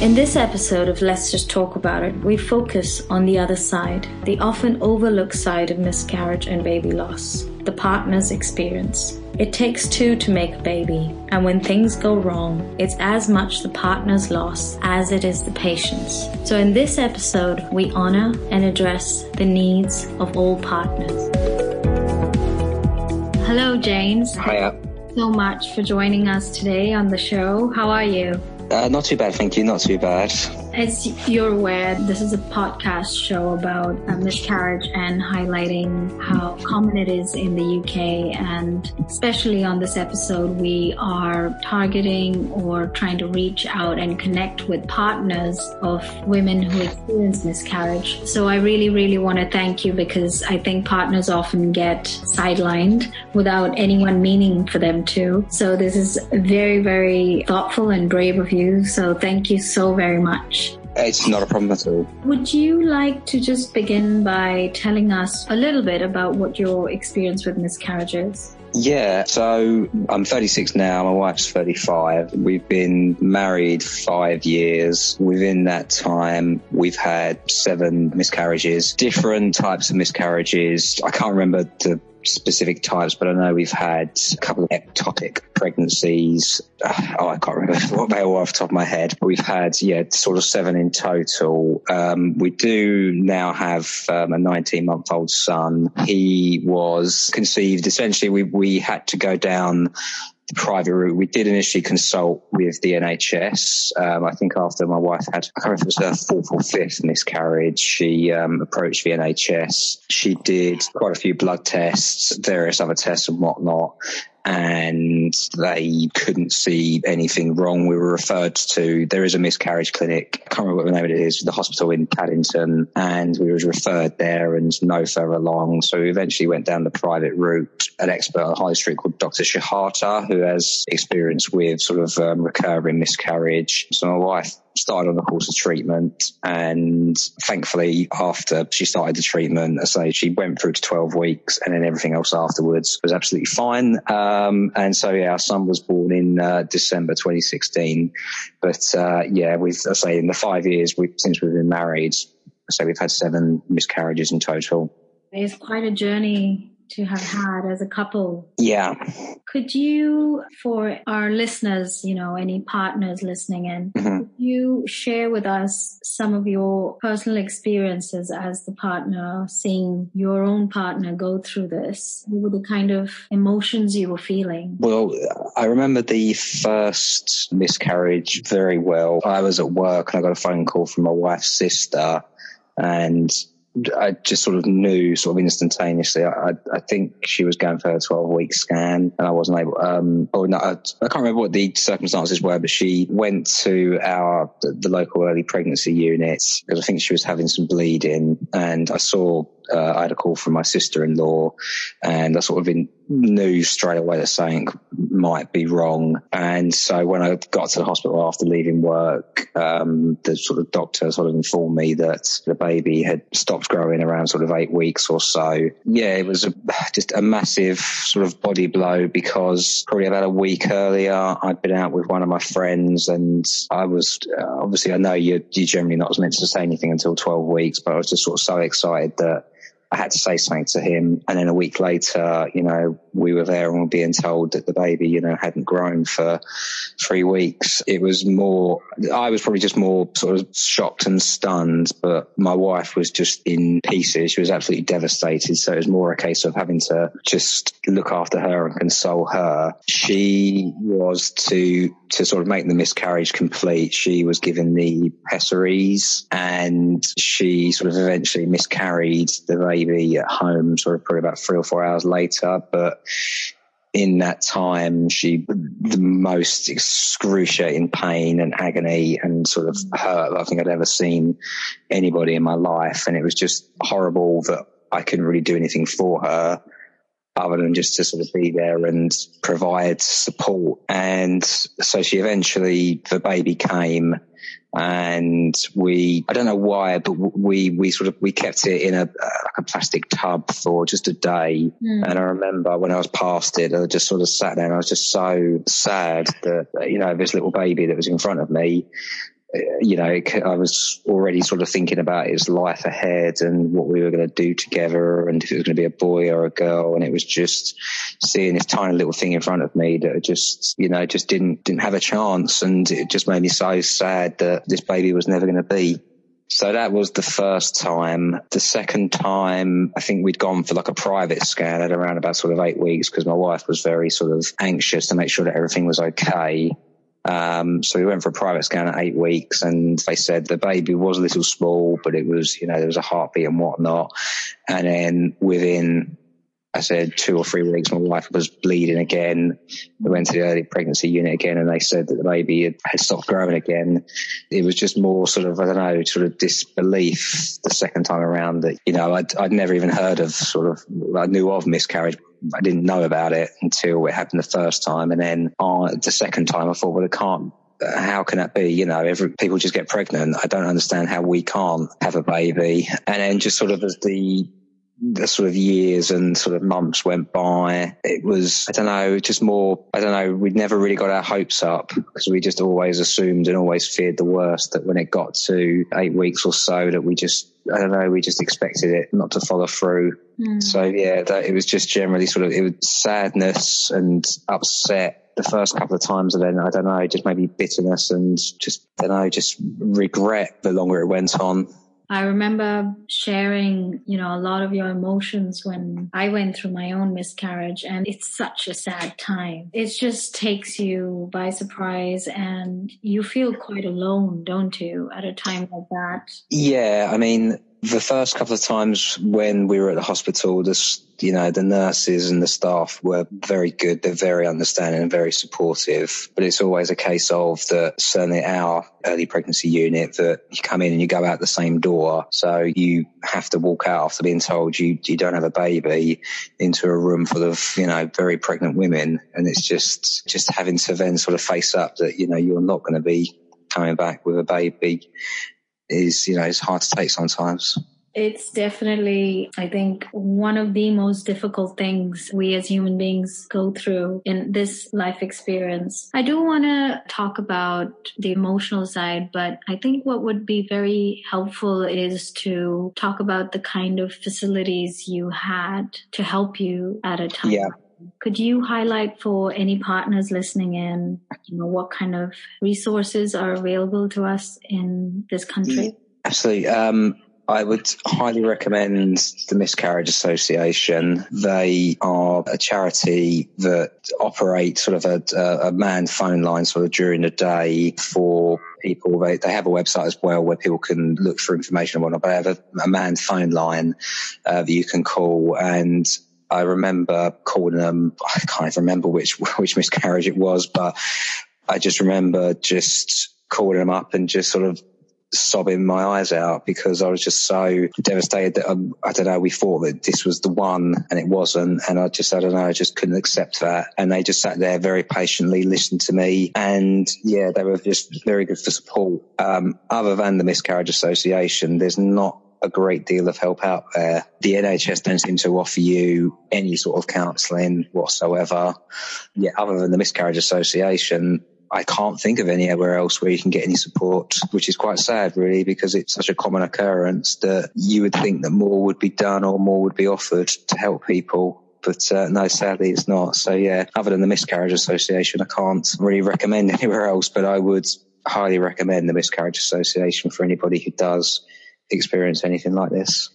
In this episode of Let's Just Talk About It, we focus on the other side, the often overlooked side of miscarriage and baby loss, the partner's experience. It takes two to make a baby, and when things go wrong, it's as much the partner's loss as it is the patient's. So, in this episode, we honor and address the needs of all partners. Hello, James. Hiya. So much for joining us today on the show. How are you? Uh, not too bad, thank you. Not too bad. As you're aware, this is a podcast show about uh, miscarriage and highlighting how common it is in the UK. And especially on this episode, we are targeting or trying to reach out and connect with partners of women who experience miscarriage. So I really, really want to thank you because I think partners often get sidelined without anyone meaning for them to. So this is very, very thoughtful and brave of you. So thank you so very much. It's not a problem at all. Would you like to just begin by telling us a little bit about what your experience with miscarriages? Yeah, so I'm 36 now. My wife's 35. We've been married five years. Within that time, we've had seven miscarriages, different types of miscarriages. I can't remember the specific types, but I know we've had a couple of ectopic pregnancies. Oh, I can't remember what they were off the top of my head, but we've had, yeah, sort of seven in total. Um, we do now have um, a 19 month old son. He was conceived essentially, we, we had to go down the private route. We did initially consult with the NHS. Um, I think after my wife had, I can't remember if it was her fourth or fifth miscarriage, she um, approached the NHS. She did quite a few blood tests, various other tests and whatnot and they couldn't see anything wrong. We were referred to, there is a miscarriage clinic. I can't remember what the name of it is, the hospital in Paddington. And we were referred there and no further along. So we eventually went down the private route. An expert on Harley Street called Dr. Shehata, who has experience with sort of um, recurring miscarriage. So my wife started on a course of treatment and thankfully after she started the treatment, I say she went through to 12 weeks and then everything else afterwards was absolutely fine. Um, and so yeah, our son was born in uh, December 2016. But uh, yeah, we've, I say in the five years we, since we've been married, so we've had seven miscarriages in total. It's quite a journey to have had as a couple. Yeah. Could you, for our listeners, you know, any partners listening in, mm-hmm. could you share with us some of your personal experiences as the partner, seeing your own partner go through this? What were the kind of emotions you were feeling? Well, I remember the first miscarriage very well. I was at work and I got a phone call from my wife's sister and I just sort of knew sort of instantaneously. I, I think she was going for a 12 week scan and I wasn't able, um, or no, I, I, can't remember what the circumstances were, but she went to our, the, the local early pregnancy unit because I think she was having some bleeding and I saw uh, I had a call from my sister-in-law and I sort of in, knew straight away that something might be wrong. And so when I got to the hospital after leaving work, um, the sort of doctor sort of informed me that the baby had stopped growing around sort of eight weeks or so. Yeah, it was a, just a massive sort of body blow because probably about a week earlier, I'd been out with one of my friends and I was, uh, obviously I know you're, you're generally not meant to say anything until 12 weeks, but I was just sort of so excited that I had to say something to him. And then a week later, you know, we were there and we were being told that the baby, you know, hadn't grown for three weeks. It was more, I was probably just more sort of shocked and stunned, but my wife was just in pieces. She was absolutely devastated. So it was more a case of having to just look after her and console her. She was to, to sort of make the miscarriage complete. She was given the pessaries and she sort of eventually miscarried the baby at home, sort of probably about three or four hours later. But in that time, she the most excruciating pain and agony and sort of hurt I think I'd ever seen anybody in my life, and it was just horrible that I couldn't really do anything for her other than just to sort of be there and provide support. And so she eventually, the baby came and we I don't know why, but we we sort of we kept it in a like a plastic tub for just a day. Mm. And I remember when I was past it, I just sort of sat there and I was just so sad that you know this little baby that was in front of me you know, I was already sort of thinking about his life ahead and what we were going to do together and if it was going to be a boy or a girl. And it was just seeing this tiny little thing in front of me that just, you know, just didn't, didn't have a chance. And it just made me so sad that this baby was never going to be. So that was the first time. The second time, I think we'd gone for like a private scan at around about sort of eight weeks because my wife was very sort of anxious to make sure that everything was okay. Um, so we went for a private scan at eight weeks and they said the baby was a little small, but it was, you know, there was a heartbeat and whatnot. And then within, I said two or three weeks, my wife was bleeding again. We went to the early pregnancy unit again and they said that the baby had, had stopped growing again. It was just more sort of, I don't know, sort of disbelief the second time around that, you know, I'd, I'd never even heard of sort of, I knew of miscarriage, I didn't know about it until it happened the first time. And then uh, the second time I thought, well, it can't, how can that be? You know, every, people just get pregnant. I don't understand how we can't have a baby. And then just sort of as the, the sort of years and sort of months went by, it was, I don't know, just more, I don't know, we'd never really got our hopes up because we just always assumed and always feared the worst that when it got to eight weeks or so that we just, I don't know, we just expected it not to follow through. Mm. So yeah, that it was just generally sort of, it was sadness and upset the first couple of times and then I don't know, just maybe bitterness and just, then I don't know, just regret the longer it went on. I remember sharing, you know, a lot of your emotions when I went through my own miscarriage and it's such a sad time. It just takes you by surprise and you feel quite alone, don't you, at a time like that? Yeah. I mean, the first couple of times when we were at the hospital, this, you know, the nurses and the staff were very good. They're very understanding and very supportive. But it's always a case of that certainly our early pregnancy unit that you come in and you go out the same door. So you have to walk out after being told you, you don't have a baby into a room full of, you know, very pregnant women. And it's just, just having to then sort of face up that, you know, you're not going to be coming back with a baby is, you know, it's hard to take sometimes. It's definitely, I think, one of the most difficult things we as human beings go through in this life experience. I do want to talk about the emotional side, but I think what would be very helpful is to talk about the kind of facilities you had to help you at a time. Yeah. Could you highlight for any partners listening in, you know, what kind of resources are available to us in this country? Absolutely. Um, I would highly recommend the Miscarriage Association. They are a charity that operates sort of a, a manned phone line sort of during the day for people. They, they have a website as well where people can look for information and whatnot, but they have a, a manned phone line uh, that you can call and I remember calling them. I can't remember which which miscarriage it was, but I just remember just calling them up and just sort of sobbing my eyes out because I was just so devastated that um, I don't know. We thought that this was the one, and it wasn't. And I just I don't know. I just couldn't accept that. And they just sat there very patiently, listened to me, and yeah, they were just very good for support. Um, other than the Miscarriage Association, there's not a great deal of help out there. The NHS don't seem to offer you any sort of counselling whatsoever. Yeah, other than the Miscarriage Association, I can't think of anywhere else where you can get any support, which is quite sad, really, because it's such a common occurrence that you would think that more would be done or more would be offered to help people. But uh, no, sadly, it's not. So yeah, other than the Miscarriage Association, I can't really recommend anywhere else. But I would highly recommend the Miscarriage Association for anybody who does experience anything like this.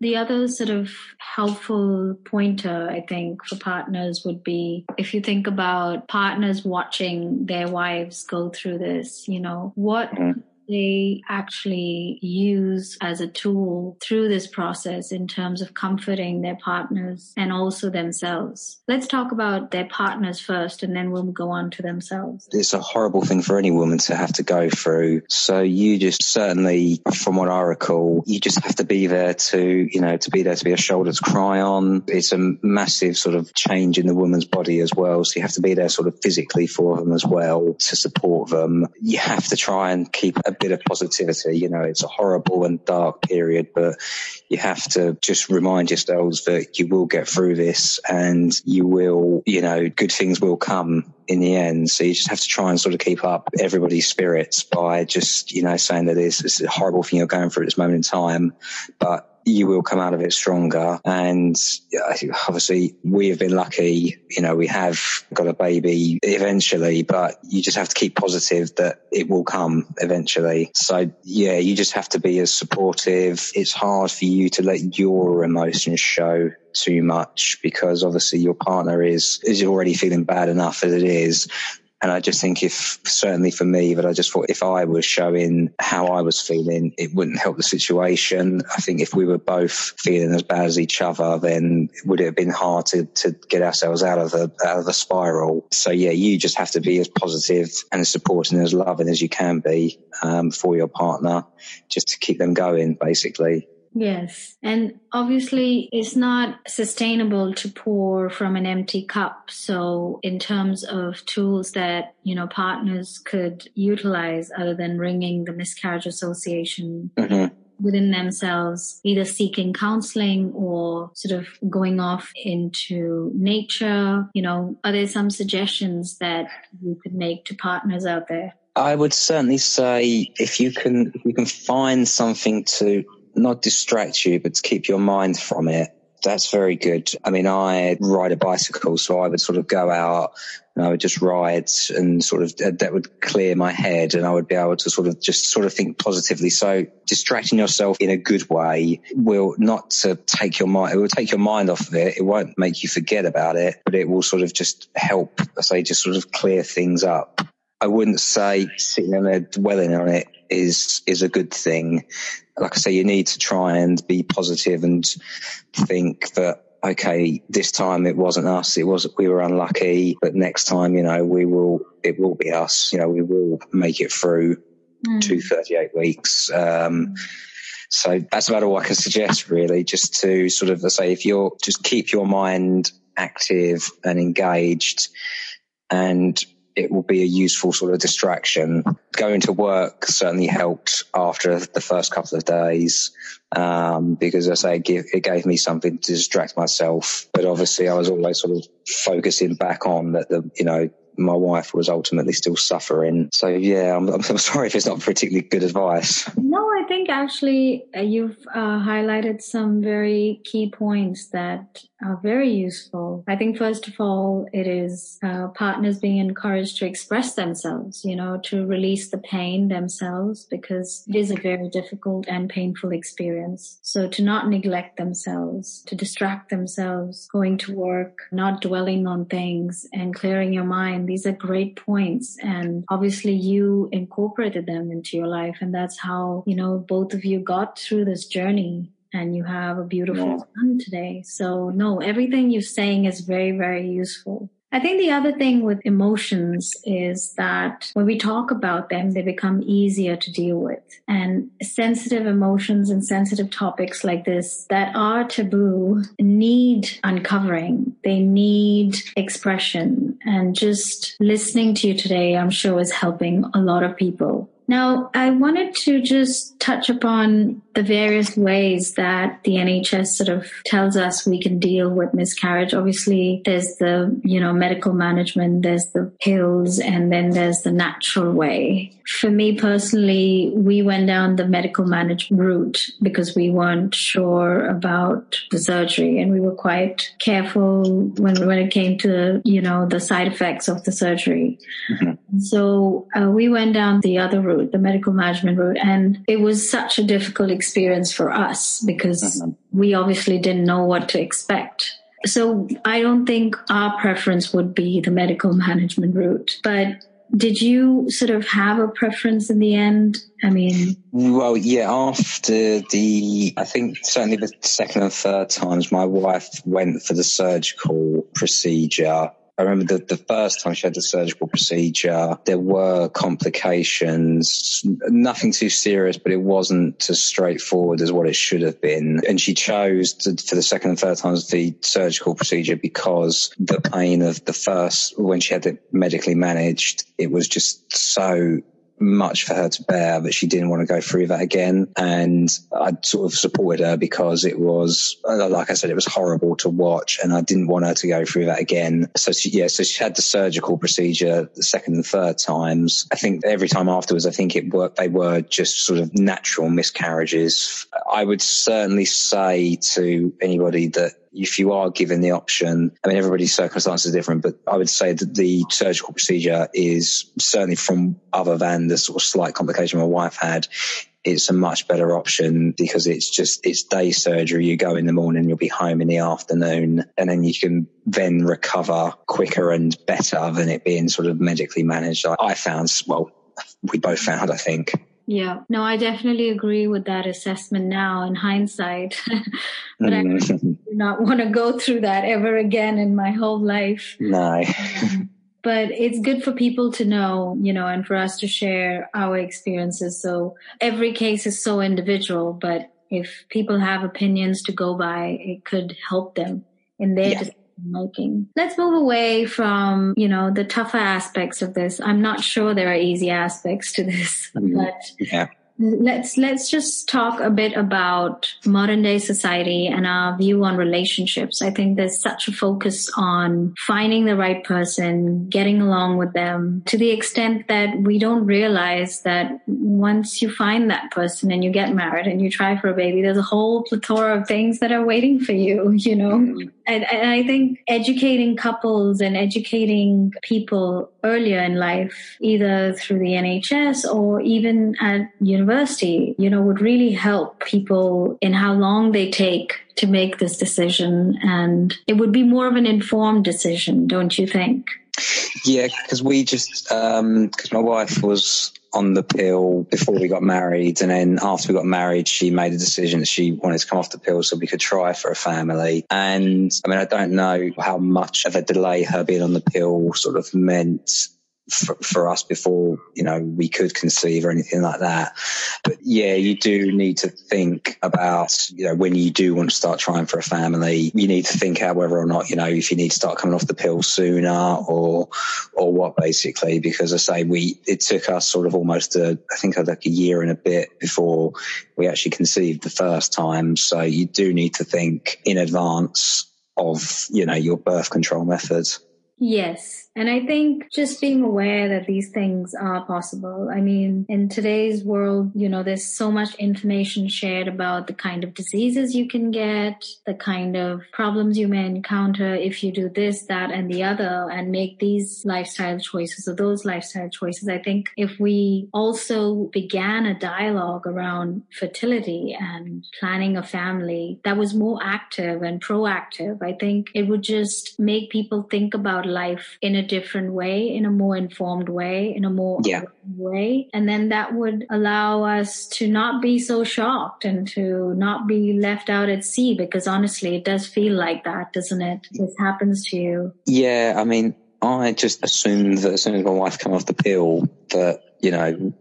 The other sort of helpful pointer, I think, for partners would be if you think about partners watching their wives go through this, you know, what mm-hmm they actually use as a tool through this process in terms of comforting their partners and also themselves. Let's talk about their partners first and then we'll go on to themselves. It's a horrible thing for any woman to have to go through. So you just certainly, from what I recall, you just have to be there to, you know, to be there to be a shoulder to cry on. It's a massive sort of change in the woman's body as well. So you have to be there sort of physically for them as well to support them. You have to try and keep a bit of positivity. You know, it's a horrible and dark period, but you have to just remind yourselves that you will get through this and you will, you know, good things will come in the end. So you just have to try and sort of keep up everybody's spirits by just, you know, saying that it's, a horrible thing you're going through at this moment in time, but you will come out of it stronger. And obviously we have been lucky, you know, we have got a baby eventually, but you just have to keep positive that it will come eventually. So yeah, you just have to be as supportive. It's hard for you to let your emotions show too much because obviously your partner is is already feeling bad enough as it is and I just think if certainly for me, but I just thought if I was showing how I was feeling, it wouldn't help the situation. I think if we were both feeling as bad as each other, then would it have been hard to, to get ourselves out of the, out of the spiral? So yeah, you just have to be as positive and as supporting and as loving as you can be, um, for your partner just to keep them going basically. Yes. And obviously, it's not sustainable to pour from an empty cup. So, in terms of tools that, you know, partners could utilize other than ringing the miscarriage association. Mm-hmm. Within themselves, either seeking counseling or sort of going off into nature. You know, are there some suggestions that you could make to partners out there? I would certainly say if you can, if you can find something to not distract you, but to keep your mind from it. That's very good. I mean, I ride a bicycle, so I would sort of go out and I would just ride and sort of that would clear my head and I would be able to sort of just sort of think positively. So distracting yourself in a good way will not to take your mind, it will take your mind off of it. It won't make you forget about it, but it will sort of just help, I say, just sort of clear things up. I wouldn't say sitting there dwelling on it is is a good thing. Like I say, you need to try and be positive and think that okay, this time it wasn't us. It was we were unlucky, but next time, you know, we will. It will be us. You know, we will make it through mm. to 38 weeks. Um, so that's about all I can suggest, really, just to sort of say, if you're just keep your mind active and engaged and it will be a useful sort of distraction. Going to work certainly helped after the first couple of days um, because, I say, it gave, it gave me something to distract myself. But obviously, I was always sort of focusing back on that the you know my wife was ultimately still suffering. So yeah, I'm, I'm sorry if it's not particularly good advice. No, I think actually uh, you've uh, highlighted some very key points that are very useful. I think first of all, it is uh, partners being encouraged to express themselves, you know, to release the pain themselves because it is a very difficult and painful experience. So to not neglect themselves, to distract themselves, going to work, not dwelling on things and clearing your mind. These are great points. And obviously you incorporated them into your life. And that's how, you know, both of you got through this journey and you have a beautiful yeah. son today. So no, everything you're saying is very, very useful. I think the other thing with emotions is that when we talk about them, they become easier to deal with. And sensitive emotions and sensitive topics like this that are taboo need uncovering. They need expression. And just listening to you today, I'm sure is helping a lot of people. Now, I wanted to just touch upon the various ways that the NHS sort of tells us we can deal with miscarriage. Obviously, there's the, you know, medical management, there's the pills, and then there's the natural way. For me personally, we went down the medical management route because we weren't sure about the surgery and we were quite careful when, when it came to, you know, the side effects of the surgery. Mm-hmm. So uh, we went down the other route, the medical management route, and it was such a difficult experience for us because mm-hmm. we obviously didn't know what to expect. So I don't think our preference would be the medical management route, but did you sort of have a preference in the end? I mean, well, yeah, after the, I think certainly the second and third times, my wife went for the surgical procedure I remember the, the first time she had the surgical procedure, there were complications, nothing too serious, but it wasn't as straightforward as what it should have been. And she chose to, for the second and third times the surgical procedure because the pain of the first, when she had it medically managed, it was just so much for her to bear that she didn't want to go through that again. And I sort of supported her because it was, like I said, it was horrible to watch and I didn't want her to go through that again. So she, yeah, so she had the surgical procedure the second and third times. I think every time afterwards, I think it worked. They were just sort of natural miscarriages. I would certainly say to anybody that if you are given the option, I mean, everybody's circumstances are different, but I would say that the surgical procedure is certainly from other than the sort of slight complication my wife had, it's a much better option because it's just, it's day surgery. You go in the morning, you'll be home in the afternoon and then you can then recover quicker and better than it being sort of medically managed. I found, well, we both found, I think. Yeah, no, I definitely agree with that assessment now in hindsight. but mm. I do not want to go through that ever again in my whole life. No. but it's good for people to know, you know, and for us to share our experiences. So every case is so individual, but if people have opinions to go by, it could help them in their yeah making. Let's move away from, you know, the tougher aspects of this. I'm not sure there are easy aspects to this, mm-hmm. but yeah let's let's just talk a bit about modern day society and our view on relationships i think there's such a focus on finding the right person getting along with them to the extent that we don't realize that once you find that person and you get married and you try for a baby there's a whole plethora of things that are waiting for you you know mm-hmm. And, and i think educating couples and educating people earlier in life either through the nhs or even at university you know, would really help people in how long they take to make this decision. And it would be more of an informed decision, don't you think? Yeah, because we just, because um, my wife was on the pill before we got married. And then after we got married, she made a decision that she wanted to come off the pill so we could try for a family. And I mean, I don't know how much of a delay her being on the pill sort of meant for, for, us before you know we could conceive or anything like that. But yeah, you do need to think about you know when you do want to start trying for a family, you need to think out whether or not you know if you need to start coming off the pill sooner or or what basically. Because I say we it took us sort of almost a I think like a year and a bit before we actually conceived the first time. So you do need to think in advance of you know your birth control methods. Yes, and I think just being aware that these things are possible. I mean, in today's world, you know, there's so much information shared about the kind of diseases you can get, the kind of problems you may encounter if you do this, that, and the other and make these lifestyle choices or those lifestyle choices. I think if we also began a dialogue around fertility and planning a family that was more active and proactive, I think it would just make people think about life in a different way, in a more informed way, in a more yeah. way. And then that would allow us to not be so shocked and to not be left out at sea because honestly, it does feel like that, doesn't it? This happens to you. Yeah. I mean, I just assumed that as soon as my wife came off the pill that you know,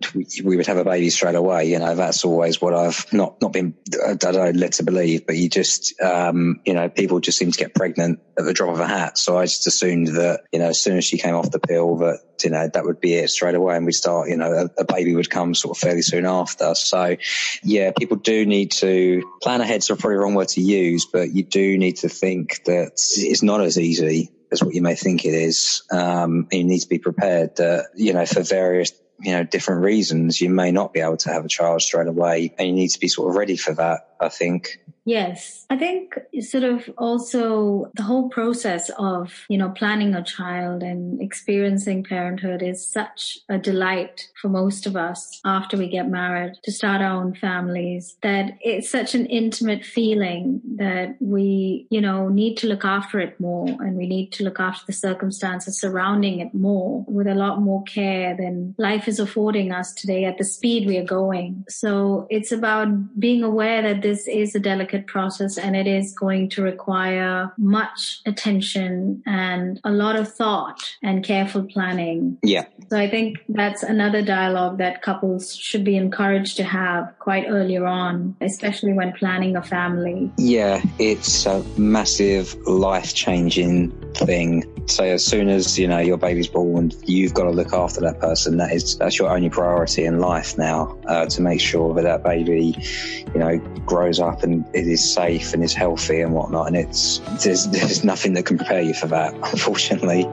we would have a baby straight away. You know, that's always what I've not, not been, I don't know, led to believe, but you just, um, you know, people just seem to get pregnant at the drop of a hat. So I just assumed that, you know, as soon as she came off the pill that, you know, that would be it straight away. And we start, you know, a, a baby would come sort of fairly soon after. So yeah, people do need to plan ahead. So probably wrong word to use, but you do need to think that it's not as easy as what you may think it is. Um, you need to be prepared that, you know, for various you know, different reasons, you may not be able to have a child straight away and you need to be sort of ready for that, I think. Yes. I think sort of also the whole process of, you know, planning a child and experiencing parenthood is such a delight for most of us after we get married to start our own families that it's such an intimate feeling that we, you know, need to look after it more and we need to look after the circumstances surrounding it more with a lot more care than life is affording us today at the speed we are going. So it's about being aware that this is a delicate delicate process and it is going to require much attention and a lot of thought and careful planning. Yeah. So I think that's another dialogue that couples should be encouraged to have quite earlier on, especially when planning a family. Yeah, it's a massive life changing thing. So as soon as you know your baby's born, you've got to look after that person. That is that's your only priority in life now uh, to make sure that that baby, you know, grows up and it is safe and is healthy and whatnot. And it's there's there's nothing that can prepare you for that, unfortunately.